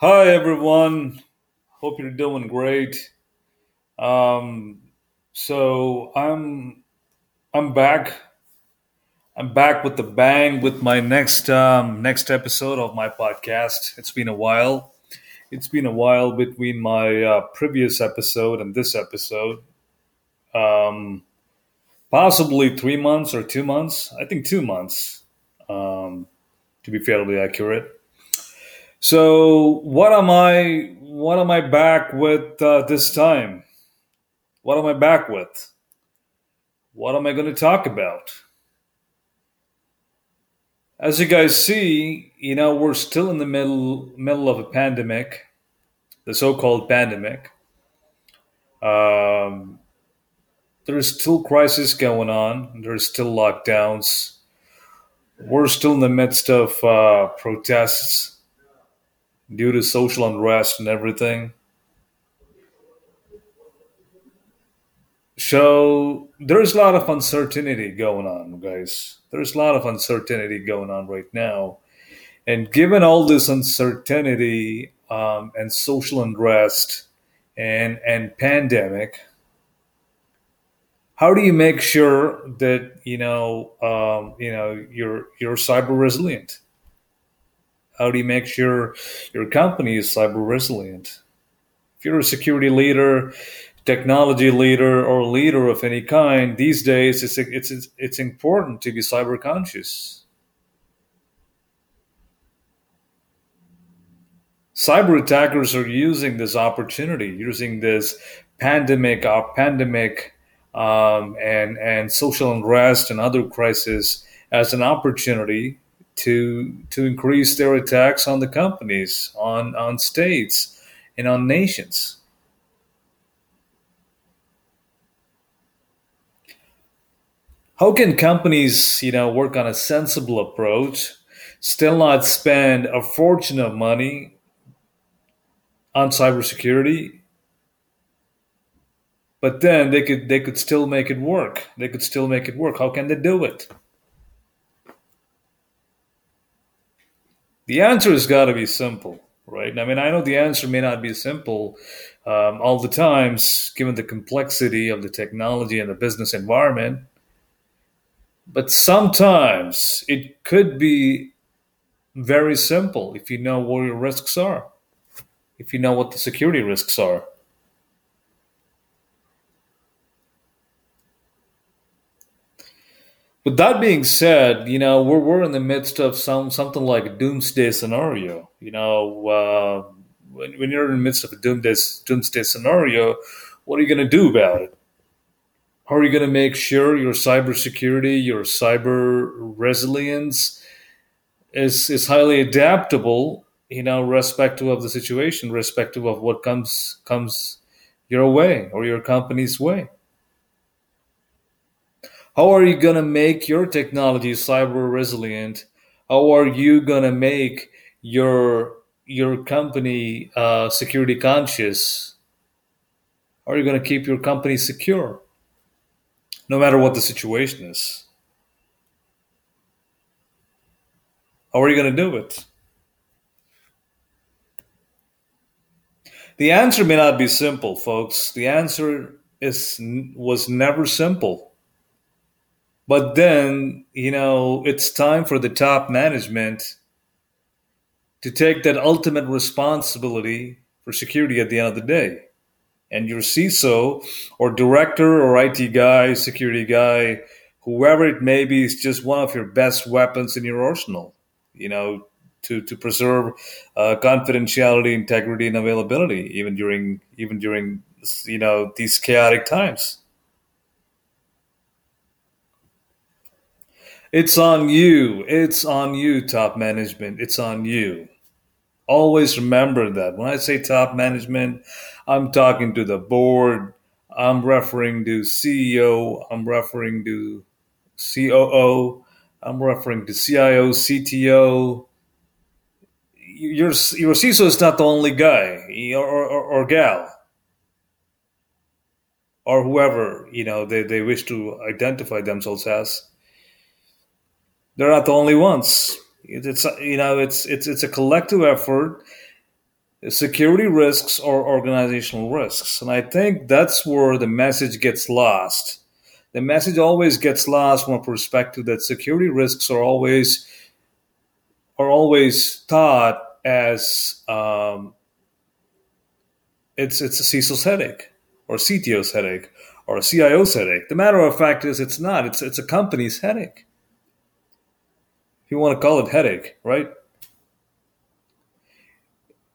Hi everyone. Hope you're doing great. Um, so I'm I'm back. I'm back with the bang with my next um, next episode of my podcast. It's been a while. It's been a while between my uh, previous episode and this episode. Um, possibly three months or two months. I think two months. Um, to be fairly accurate. So what am I? What am I back with uh, this time? What am I back with? What am I going to talk about? As you guys see, you know we're still in the middle middle of a pandemic, the so-called pandemic. Um, there is still crisis going on. There's still lockdowns. We're still in the midst of uh, protests due to social unrest and everything. So there's a lot of uncertainty going on, guys. There's a lot of uncertainty going on right now. And given all this uncertainty um, and social unrest and, and pandemic, how do you make sure that you know um, you know you're you're cyber resilient? How do you make sure your company is cyber resilient? If you're a security leader, technology leader, or leader of any kind, these days it's it's it's important to be cyber conscious. Cyber attackers are using this opportunity, using this pandemic, uh, pandemic, um, and and social unrest and other crises as an opportunity to to increase their attacks on the companies, on on states, and on nations. How can companies, you know, work on a sensible approach, still not spend a fortune of money on cybersecurity, but then they could they could still make it work. They could still make it work. How can they do it? The answer has got to be simple, right? I mean, I know the answer may not be simple um, all the times, given the complexity of the technology and the business environment. But sometimes it could be very simple if you know where your risks are, if you know what the security risks are. That being said, you know we're we're in the midst of some something like a doomsday scenario. You know, uh, when, when you're in the midst of a doomsday doomsday scenario, what are you going to do about it? How are you going to make sure your cybersecurity, your cyber resilience is is highly adaptable? You know, respective of the situation, respective of what comes comes your way or your company's way. How are you going to make your technology cyber resilient? How are you going to make your your company uh, security conscious? How are you going to keep your company secure, no matter what the situation is? How are you going to do it? The answer may not be simple, folks. The answer is was never simple. But then, you know, it's time for the top management to take that ultimate responsibility for security at the end of the day. And your CISO or director or IT guy, security guy, whoever it may be, is just one of your best weapons in your arsenal. You know, to to preserve uh, confidentiality, integrity, and availability, even during even during you know these chaotic times. It's on you. It's on you, top management. It's on you. Always remember that. When I say top management, I'm talking to the board. I'm referring to CEO. I'm referring to COO. I'm referring to CIO, CTO. Your, your CISO is not the only guy or, or, or gal or whoever you know they, they wish to identify themselves as they're not the only ones. It's you know it's it's it's a collective effort. Security risks or organizational risks, and I think that's where the message gets lost. The message always gets lost from a perspective that security risks are always are always thought as um, it's it's a CISO's headache or CTO's headache or a CIO's headache. The matter of fact is, it's not. It's it's a company's headache you want to call it headache, right?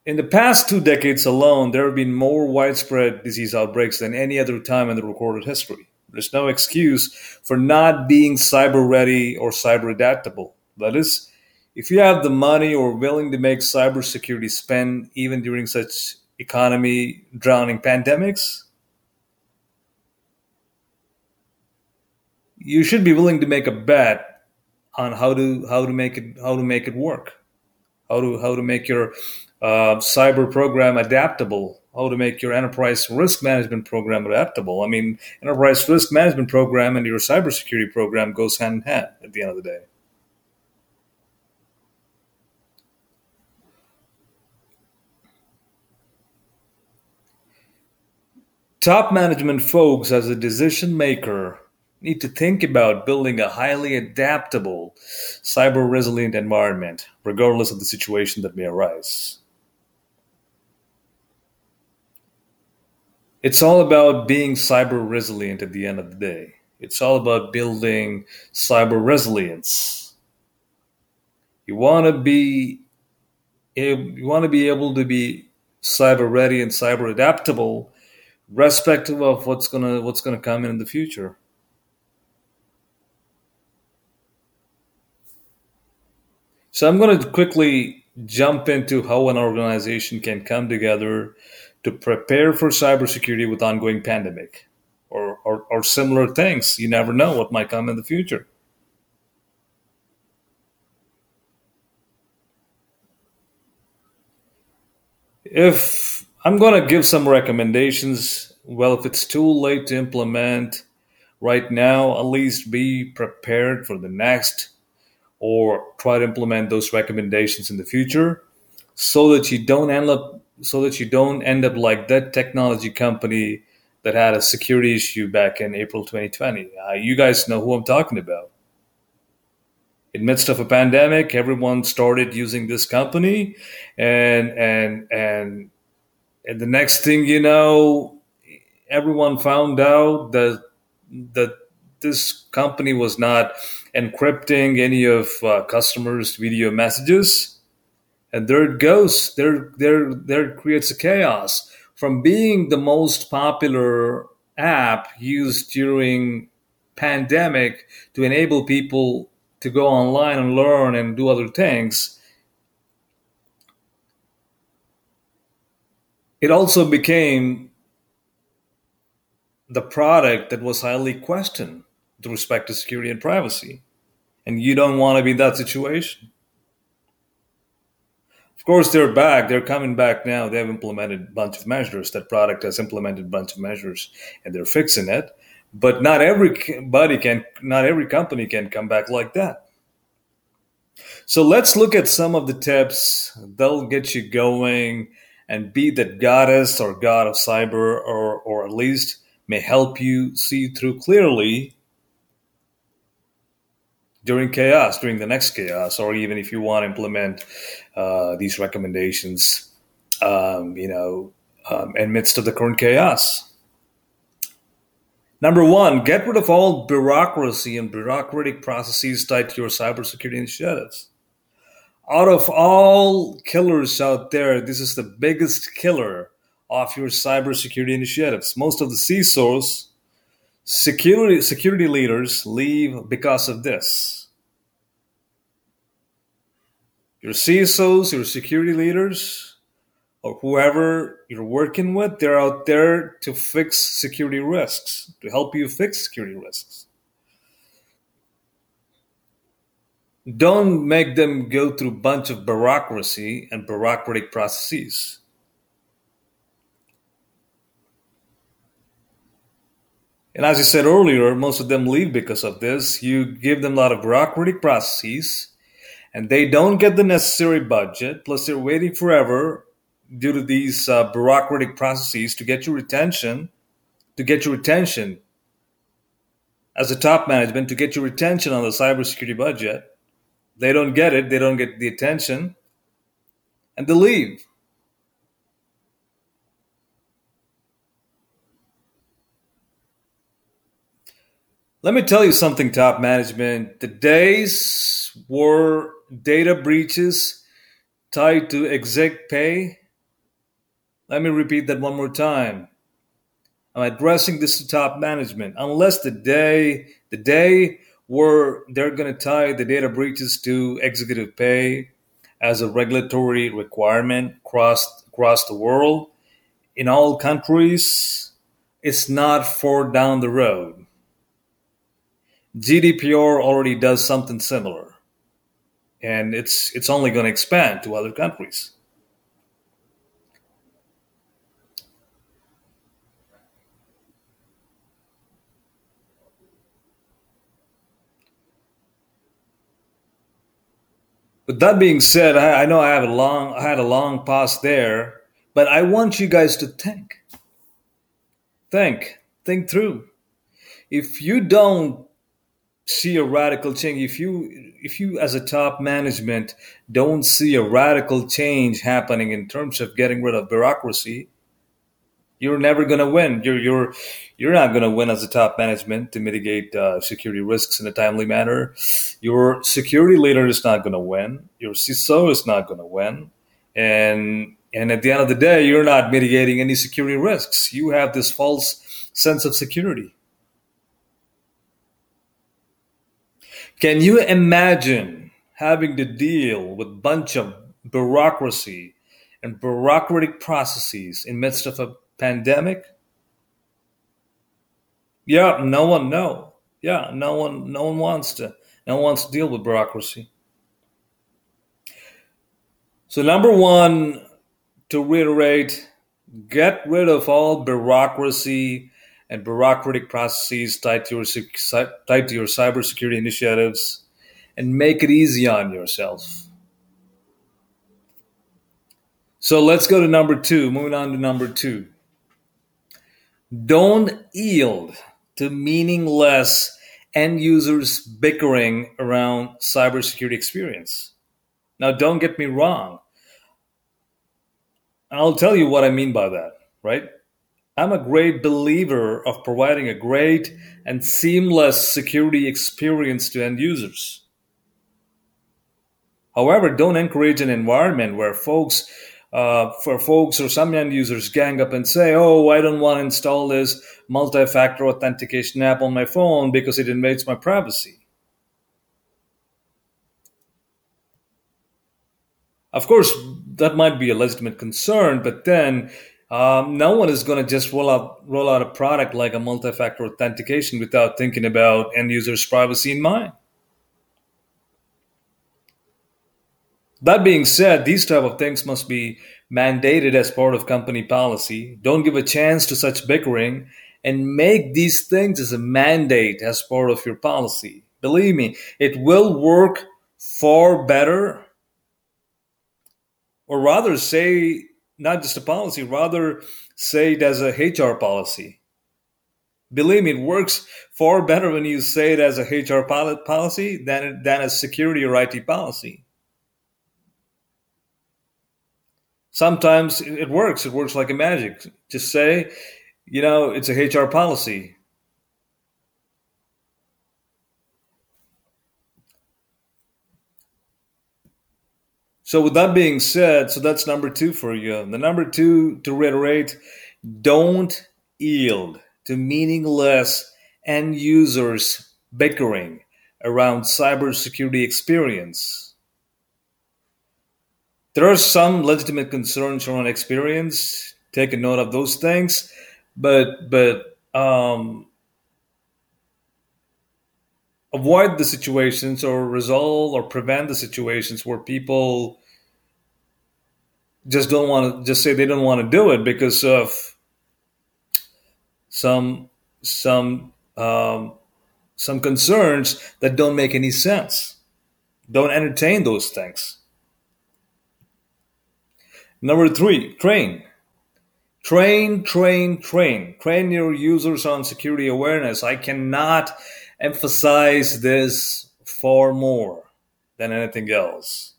In the past two decades alone, there have been more widespread disease outbreaks than any other time in the recorded history. There's no excuse for not being cyber ready or cyber adaptable. That is, if you have the money or willing to make cybersecurity spend even during such economy drowning pandemics, you should be willing to make a bet on how to how to make it how to make it work, how to how to make your uh, cyber program adaptable, how to make your enterprise risk management program adaptable. I mean, enterprise risk management program and your cybersecurity program goes hand in hand at the end of the day. Top management folks as a decision maker need to think about building a highly adaptable, cyber resilient environment, regardless of the situation that may arise. It's all about being cyber resilient at the end of the day. It's all about building cyber resilience. You want to be you want to be able to be cyber ready and cyber adaptable, respective of what's gonna what's gonna come in, in the future. So I'm going to quickly jump into how an organization can come together to prepare for cybersecurity with ongoing pandemic or, or, or similar things. You never know what might come in the future. If I'm going to give some recommendations, well, if it's too late to implement right now, at least be prepared for the next or try to implement those recommendations in the future so that you don't end up so that you don't end up like that technology company that had a security issue back in April 2020. Uh, you guys know who I'm talking about. In midst of a pandemic, everyone started using this company, and and and and the next thing you know, everyone found out that that this company was not encrypting any of uh, customers' video messages. And there it goes. There, there, there it creates a chaos from being the most popular app used during pandemic to enable people to go online and learn and do other things. It also became the product that was highly questioned with respect to security and privacy. And you don't want to be in that situation. Of course, they're back. They're coming back now. They have implemented a bunch of measures. That product has implemented a bunch of measures, and they're fixing it. But not everybody can, not every company can come back like that. So let's look at some of the tips. They'll get you going and be that goddess or god of cyber, or or at least may help you see through clearly during chaos, during the next chaos, or even if you want to implement uh, these recommendations, um, you know, um, in midst of the current chaos. Number one, get rid of all bureaucracy and bureaucratic processes tied to your cybersecurity initiatives. Out of all killers out there, this is the biggest killer of your cybersecurity initiatives. Most of the CISOs, security security leaders, leave because of this. Your CSOs, your security leaders, or whoever you're working with, they're out there to fix security risks, to help you fix security risks. Don't make them go through a bunch of bureaucracy and bureaucratic processes. And as I said earlier, most of them leave because of this. You give them a lot of bureaucratic processes and they don't get the necessary budget, plus they're waiting forever due to these uh, bureaucratic processes to get your attention, to get your attention as a top management, to get your attention on the cybersecurity budget. They don't get it, they don't get the attention, and they leave. Let me tell you something, top management. The days were data breaches tied to exec pay let me repeat that one more time. I'm addressing this to top management. Unless the day, the day where they're going to tie the data breaches to executive pay as a regulatory requirement across across the world in all countries, it's not far down the road. GDPR already does something similar, and it's it's only going to expand to other countries. With that being said, I, I know I have a long, I had a long pause there, but I want you guys to think, think, think through. If you don't see a radical change, if you, if you as a top management don't see a radical change happening in terms of getting rid of bureaucracy, you're never going to win. You're you're you're not going to win as a top management to mitigate uh, security risks in a timely manner. Your security leader is not going to win. Your CISO is not going to win, and and at the end of the day, you're not mitigating any security risks. You have this false sense of security. Can you imagine having to deal with bunch of bureaucracy and bureaucratic processes in midst of a pandemic? Yeah no one no yeah no one no one wants to no one wants to deal with bureaucracy. So number one to reiterate get rid of all bureaucracy and bureaucratic processes tied to your tied to your cybersecurity initiatives and make it easy on yourself so let's go to number two moving on to number two don't yield to meaningless end users bickering around cybersecurity experience. Now, don't get me wrong. I'll tell you what I mean by that, right? I'm a great believer of providing a great and seamless security experience to end users. However, don't encourage an environment where folks uh, for folks or some end users gang up and say, oh, I don't want to install this multi factor authentication app on my phone because it invades my privacy. Of course, that might be a legitimate concern, but then um, no one is going to just roll out roll out a product like a multi-factor authentication without thinking about end users' privacy in mind. That being said, these type of things must be mandated as part of company policy. Don't give a chance to such bickering and make these things as a mandate as part of your policy. Believe me, it will work far better. Or rather say not just a policy, rather say it as a HR policy. Believe me, it works far better when you say it as a HR policy than, than a security or IT policy. Sometimes it works. It works like a magic. Just say, you know, it's a HR policy. So, with that being said, so that's number two for you. The number two, to reiterate, don't yield to meaningless end users bickering around cybersecurity experience. There are some legitimate concerns around experience. Take a note of those things, but but um, avoid the situations or resolve or prevent the situations where people just don't want to just say they don't want to do it because of some some um, some concerns that don't make any sense. Don't entertain those things. Number three, train. Train, train, train. Train your users on security awareness. I cannot emphasize this far more than anything else.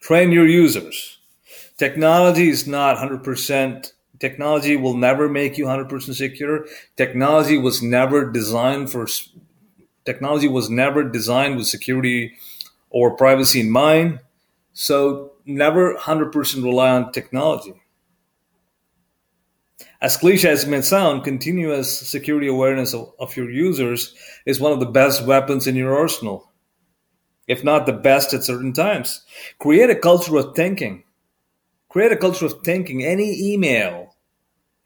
Train your users. Technology is not 100%. Technology will never make you 100% secure. Technology was never designed for. Technology was never designed with security or privacy in mind. So never 100% rely on technology. As cliche as it may sound, continuous security awareness of, of your users is one of the best weapons in your arsenal, if not the best at certain times. Create a culture of thinking. Create a culture of thinking. Any email,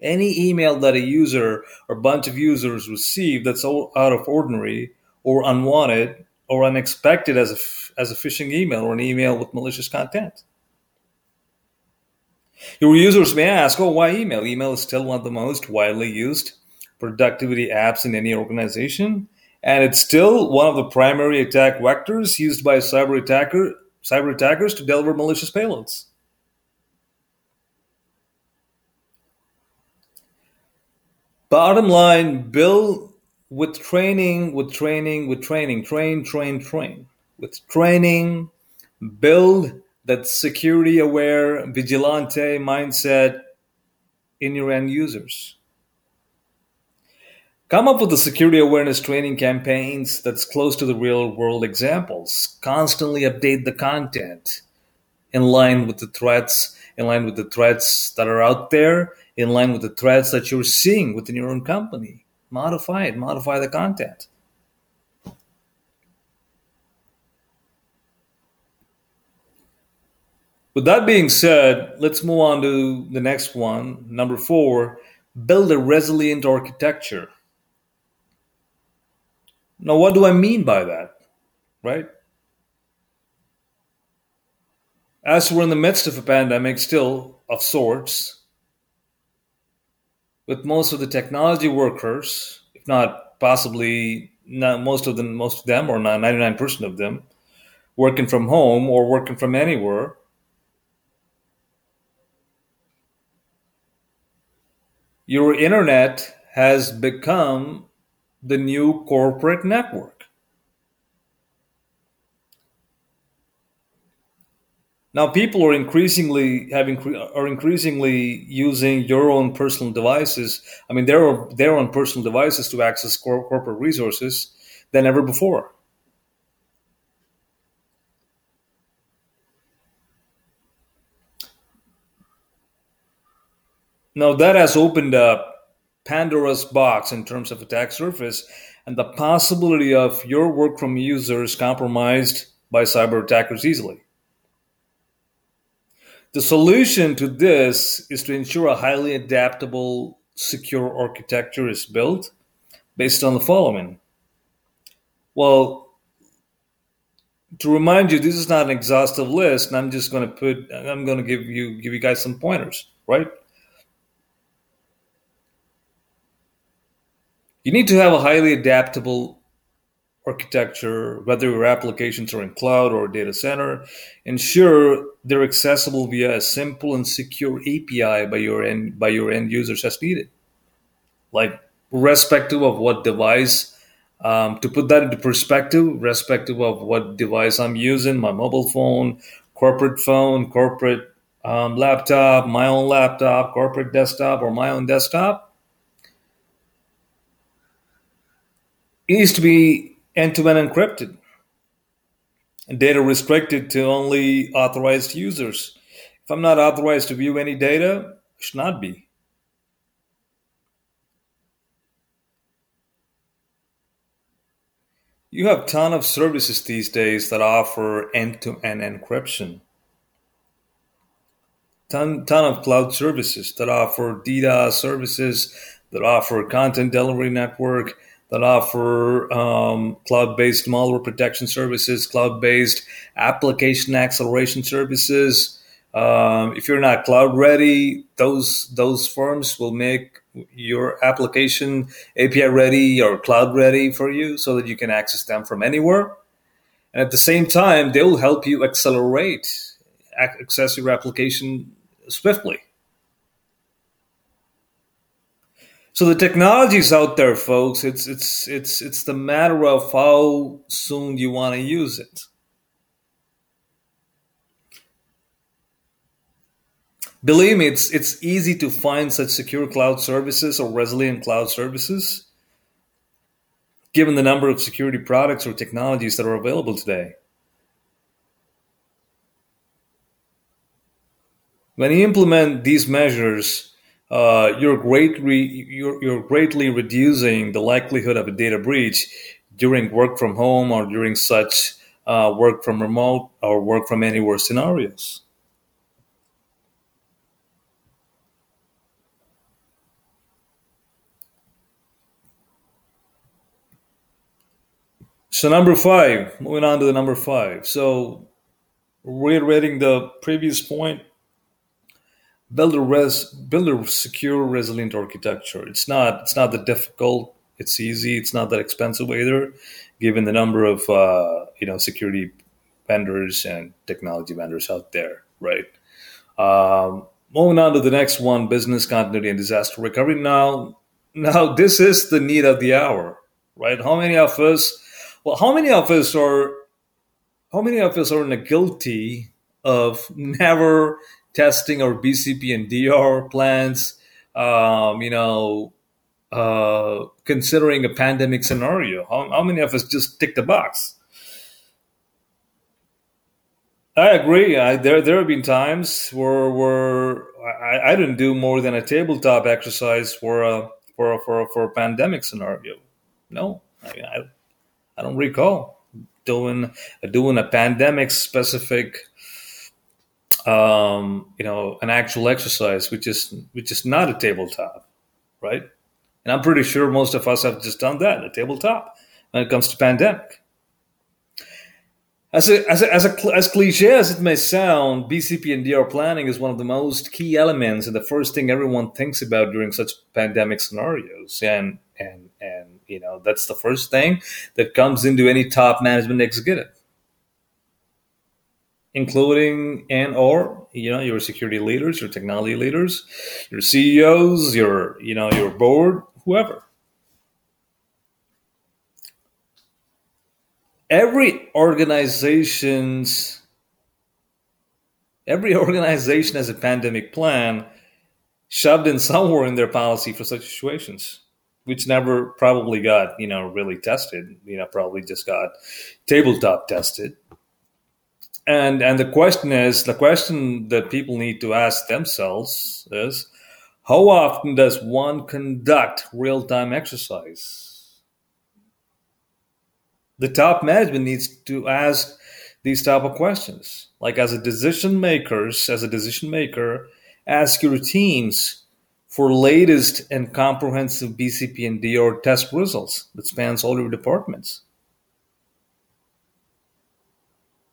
any email that a user or bunch of users receive that's out of ordinary or unwanted or unexpected as a, as a phishing email or an email with malicious content. Your users may ask, oh, why email? Email is still one of the most widely used productivity apps in any organization, and it's still one of the primary attack vectors used by cyber, attacker, cyber attackers to deliver malicious payloads. Bottom line, build with training, with training, with training, train, train, train. With training, build that security aware vigilante mindset in your end users. Come up with the security awareness training campaigns that's close to the real world examples. Constantly update the content in line with the threats, in line with the threats that are out there, in line with the threats that you're seeing within your own company. Modify it, modify the content. With that being said, let's move on to the next one. Number four, build a resilient architecture. Now, what do I mean by that? Right? As we're in the midst of a pandemic, still of sorts, with most of the technology workers, if not possibly not most of them, most of them, or 99% of them, working from home or working from anywhere, your internet has become the new corporate network. Now, people are increasingly having are increasingly using your own personal devices. I mean, their their own personal devices to access corporate resources than ever before. Now that has opened up Pandora's box in terms of attack surface and the possibility of your work from users compromised by cyber attackers easily. The solution to this is to ensure a highly adaptable, secure architecture is built based on the following. Well, to remind you, this is not an exhaustive list, and I'm just going to put, I'm going to give you give you guys some pointers, right? You need to have a highly adaptable architecture, whether your applications are in cloud or data center. Ensure they're accessible via a simple and secure API by your end by your end users as needed. like respective of what device. Um, to put that into perspective, respective of what device I'm using, my mobile phone, corporate phone, corporate um, laptop, my own laptop, corporate desktop, or my own desktop, it needs to be end-to-end encrypted data restricted to only authorized users. If I'm not authorized to view any data, I should not be. You have ton of services these days that offer end-to-end encryption. Ton, ton of cloud services that offer DDoS services, that offer content delivery network, that offer um, cloud-based malware protection services, cloud-based application acceleration services. Um, if you're not cloud ready, those those firms will make your application API ready or cloud ready for you, so that you can access them from anywhere. And at the same time, they will help you accelerate access your application swiftly. So the technology is out there, folks. It's it's it's it's the matter of how soon you want to use it. Believe me, it's it's easy to find such secure cloud services or resilient cloud services, given the number of security products or technologies that are available today. When you implement these measures, uh, you're greatly you're, you're greatly reducing the likelihood of a data breach during work from home or during such uh, work from remote or work from anywhere scenarios. So number five, moving on to the number five. So reiterating the previous point, build a res build a secure resilient architecture. It's not it's not that difficult. It's easy. It's not that expensive either given the number of uh, you know security vendors and technology vendors out there right? Um, moving on to the next one business continuity and disaster recovery. Now now this is the need of the hour right? How many of us well how many of us are how many of us are guilty of never testing our BCP and DR plans, um, you know, uh, considering a pandemic scenario? How, how many of us just tick the box? I agree. I, there there have been times where where I, I didn't do more than a tabletop exercise for a for a, for a, for a pandemic scenario. No, I, I I don't recall doing doing a pandemic specific um, you know, an actual exercise, which is which is not a tabletop, right? And I'm pretty sure most of us have just done that, a tabletop, when it comes to pandemic. As a, as a, as, a, as cliche as it may sound, BCP and DR planning is one of the most key elements and the first thing everyone thinks about during such pandemic scenarios. And and and you know that's the first thing that comes into any top management executive including and or you know your security leaders your technology leaders your ceos your you know your board whoever. Every organization's every organization has a pandemic plan shoved in somewhere in their policy for such situations which never probably got you know really tested. You know probably just got tabletop tested and and the question is the question that people need to ask themselves is how often does one conduct real-time exercise? The top management needs to ask these type of questions. Like as a decision makers as a decision maker ask your teams for latest and comprehensive bcp and dr test results that spans all your departments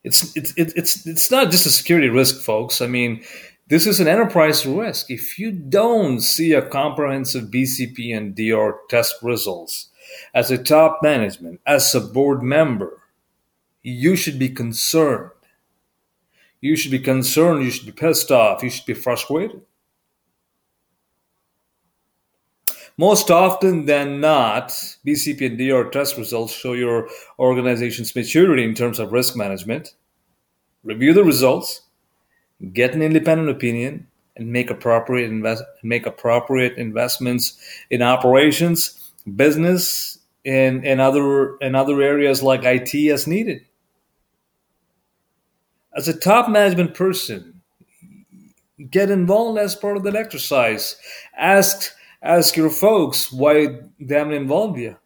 it's it's it's it's not just a security risk, folks. I mean, this is an enterprise risk. If you don't see a comprehensive BCP and DR test results as a top management, as a board member, you should be concerned. You should be concerned. You should be pissed off. You should be frustrated. Most often than not, BCP and DR test results show your organization's maturity in terms of risk management. Review the results, get an independent opinion, and make appropriate invest make appropriate investments in operations, business, and, and other and other areas like IT as needed. As a top management person, get involved as part of that exercise. Ask ask your folks why haven't involved you.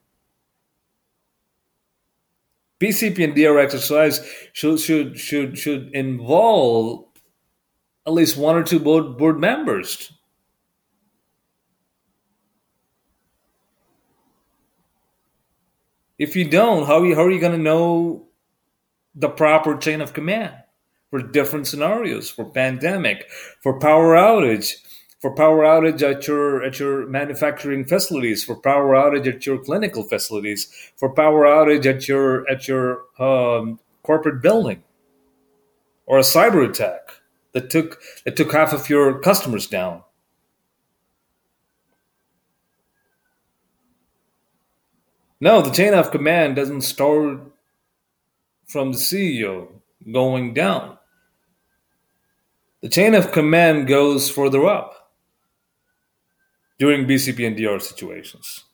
BCP and DR exercise should should should should involve at least one or two board board members. If you don't, how are you, how are you going to know the proper chain of command for different scenarios, for pandemic, for power outage, for power outage at your at your manufacturing facilities, for power outage at your clinical facilities, for power outage at your at your um, corporate building, or a cyber attack that took that took half of your customers down. No, the chain of command doesn't start from the CEO going down. The chain of command goes further up during BCP and DR situations.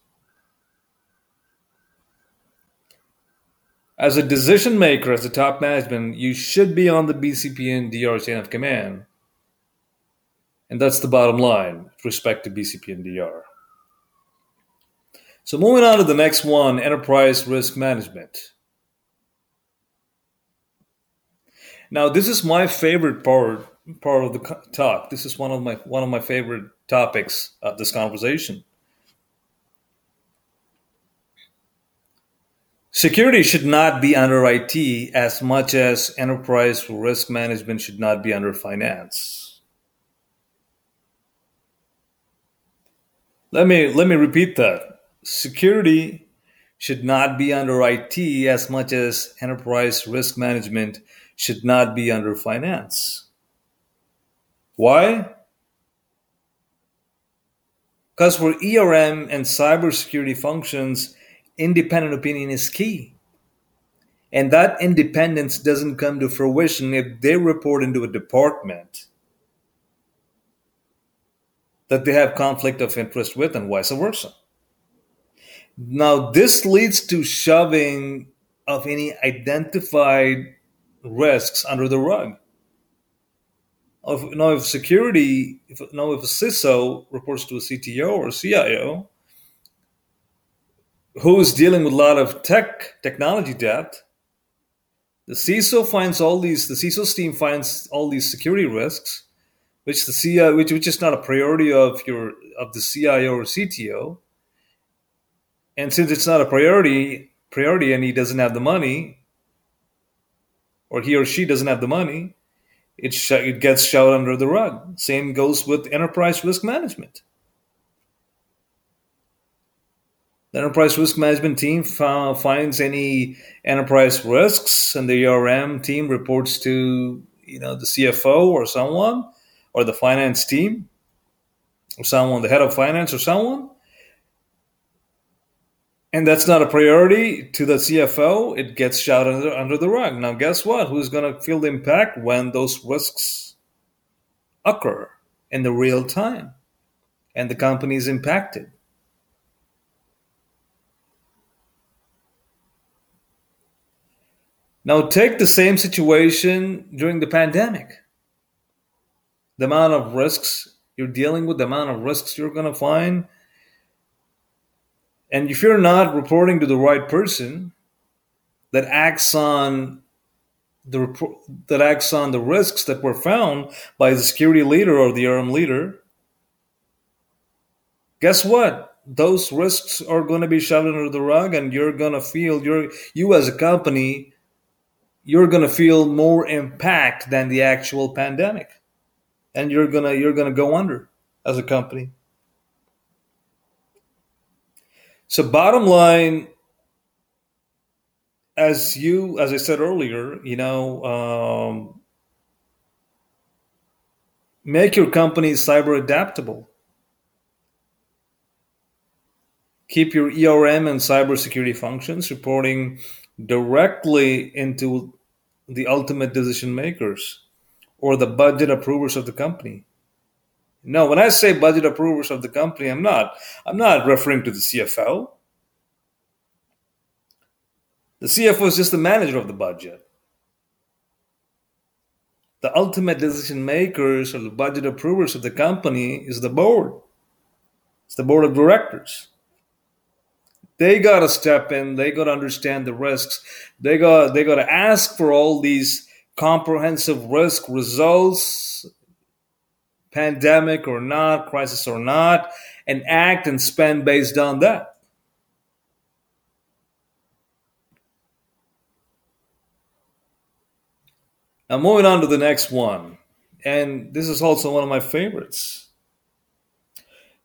As a decision maker, as a top management, you should be on the BCP and DR chain of command. And that's the bottom line with respect to BCP and DR. So moving on to the next one, enterprise risk management. Now, this is my favorite part part of the talk. This is one of my one of my favorite topics of this conversation. Security should not be under IT as much as enterprise risk management should not be under finance. Let me let me repeat that. Security should not be under IT as much as enterprise risk management should not be under finance. Why? Because for ERM and cybersecurity functions, independent opinion is key. And that independence doesn't come to fruition if they report into a department that they have conflict of interest with and vice versa. Now, this leads to shoving of any identified risks under the rug of now if security if now if a CISO reports to a CTO or a CIO who is dealing with a lot of tech technology debt, the CISO finds all these the CISO's team finds all these security risks, which the CIO which which is not a priority of your of the CIO or CTO. And since it's not a priority priority and he doesn't have the money, or he or she doesn't have the money, it, sh- it gets shoved under the rug. Same goes with enterprise risk management. The enterprise risk management team f- finds any enterprise risks, and the ERM team reports to you know the CFO or someone, or the finance team, or someone, the head of finance or someone, and that's not a priority to the CFO, it gets shot under, under the rug. Now, guess what? Who's going to feel the impact when those risks occur in the real time and the company is impacted? Now, take the same situation during the pandemic. The amount of risks you're dealing with, the amount of risks you're going to find and if you're not reporting to the right person that acts on the that acts on the risks that were found by the security leader or the ERM leader, guess what? Those risks are going to be shoved under the rug, and you're going to feel you're you as a company, you're going to feel more impact than the actual pandemic, and you're gonna you're gonna go under as a company. So, bottom line, as you, as I said earlier, you know, um, make your company cyber adaptable. keep your ERM and cybersecurity functions reporting directly into the ultimate decision makers or the budget approvers of the company. No, when I say budget approvers of the company, I'm not. I'm not referring to the CFO. The CFO is just the manager of the budget. The ultimate decision makers or the budget approvers of the company is the board. It's the board of directors. They got to step in. They got to understand the risks. They got they got to ask for all these comprehensive risk results, pandemic or not, crisis or not, and act and spend based on that. Now, moving on to the next one, and this is also one of my favorites.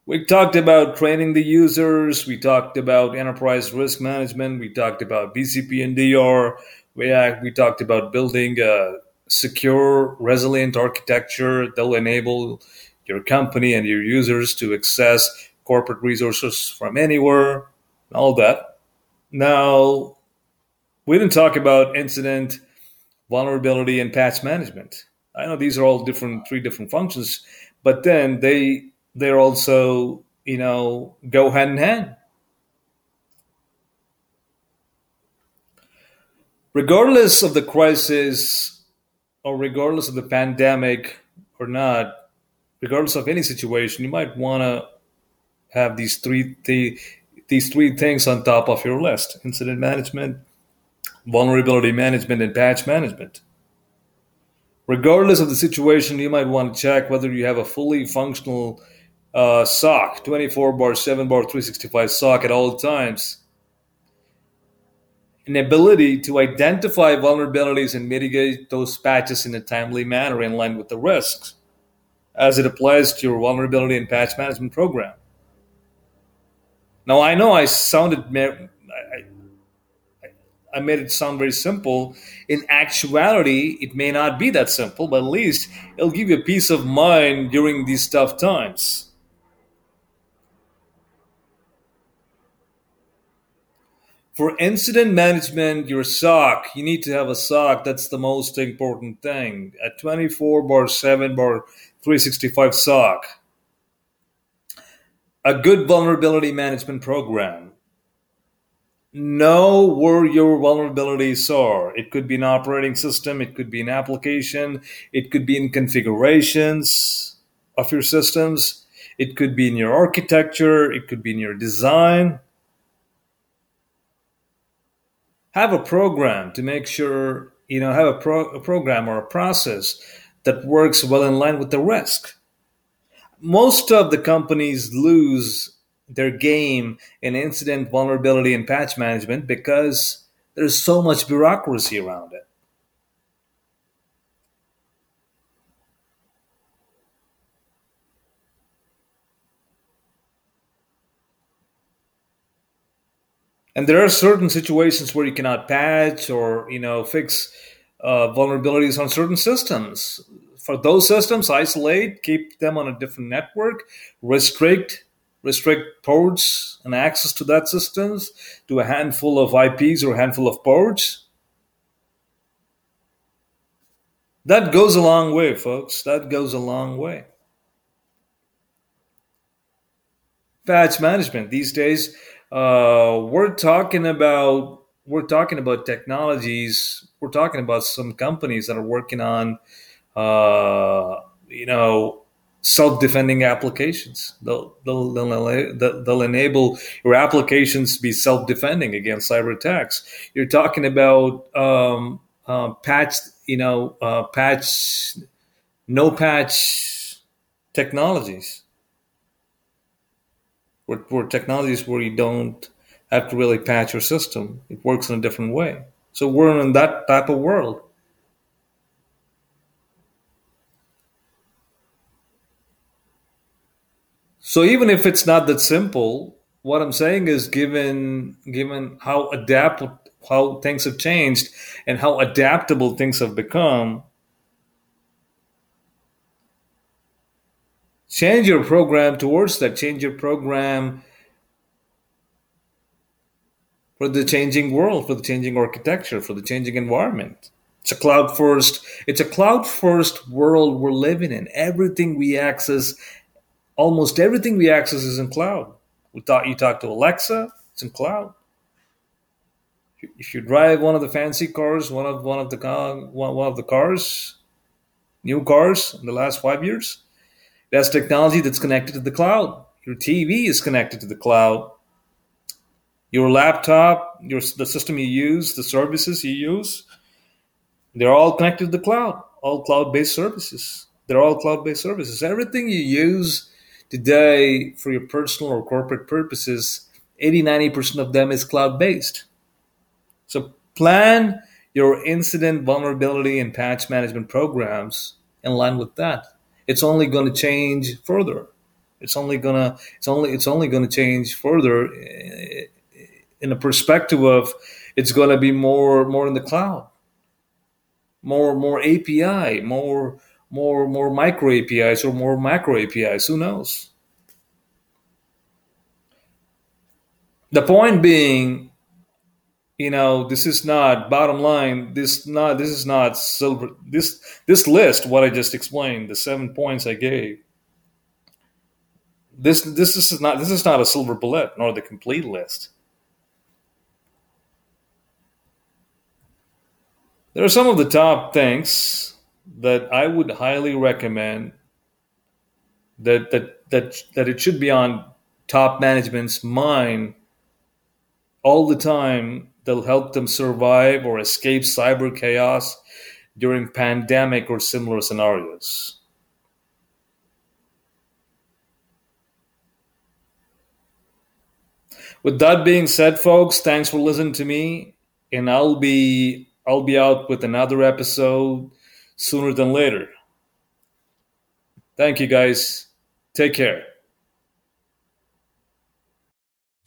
We talked about training the users. We talked about enterprise risk management. We talked about BCP and DR. We, we talked about building secure, resilient architecture that will enable your company and your users to access corporate resources from anywhere, all that. Now, we didn't talk about incident, vulnerability, and patch management. I know these are all different, three different functions, but then they they're also, you know, go hand in hand. Regardless of the crisis or regardless of the pandemic or not, regardless of any situation, you might want to have these three the, these three things on top of your list: incident management, vulnerability management, and patch management regardless of the situation, you might want to check whether you have a fully functional uh, SOC, 24 bar 7 bar 365 SOC at all times. An ability to identify vulnerabilities and mitigate those patches in a timely manner in line with the risks as it applies to your vulnerability and patch management program. Now, I know I sounded, I, I made it sound very simple. In actuality, it may not be that simple, but at least it'll give you peace of mind during these tough times. For incident management, your SOC, you need to have a SOC. That's the most important thing. A 24 bar 7 bar 365 SOC. A good vulnerability management program. Know where your vulnerabilities are. It could be an operating system, it could be an application, it could be in configurations of your systems, it could be in your architecture, it could be in your design have a program to make sure you know have a, pro- a program or a process that works well in line with the risk. Most of the companies lose their game in incident vulnerability and patch management because there's so much bureaucracy around it and there are certain situations where you cannot patch or you know fix uh, vulnerabilities on certain systems. For those systems isolate keep them on a different network restrict restrict ports and access to that systems to a handful of ips or a handful of ports. That goes a long way folks. That goes a long way. Patch management. These days uh, we're talking about we're talking about technologies. We're talking about some companies that are working on, uh, you know, self-defending applications. They'll, they'll, they'll, they'll, enable your applications to be self-defending against cyber attacks. You're talking about um, uh, patch, you know, uh, patch, no patch technologies where, where technologies where you don't have to really patch your system. It works in a different way. So we're in that type of world. So even if it's not that simple, what I'm saying is given given how adapt how things have changed and how adaptable things have become, change your program towards that change your program for the changing world, for the changing architecture, for the changing environment. It's a cloud first. It's a cloud first world we're living in. Everything we access, almost everything we access, is in cloud. We thought you talk to Alexa, it's in cloud. If you drive one of the fancy cars, one of one of the one, one of the cars, new cars in the last five years, that's technology that's connected to the cloud. Your TV is connected to the cloud your laptop, your the system you use, the services you use, they're all connected to the cloud, all cloud-based services. They're all cloud-based services. Everything you use today for your personal or corporate purposes, 80 90% of them is cloud-based. So plan your incident vulnerability and patch management programs in line with that. It's only going to change further. It's only gonna it's only it's only going to change further eh, in a perspective of it's going to be more more in the cloud. More more api more more more micro apis or more macro apis who knows? The point being you know this is not bottom line this not this is not silver this this list what i just explained the seven points i gave this this is not this is not a silver bullet nor the complete list. There are some of the top things that I would highly recommend that that that that it should be on top management's mind all the time that'll help them survive or escape cyber chaos during pandemic or similar scenarios. With that being said, folks, thanks for listening to me, and I'll be I'll be out with another episode sooner than later. Thank you, guys. Take care.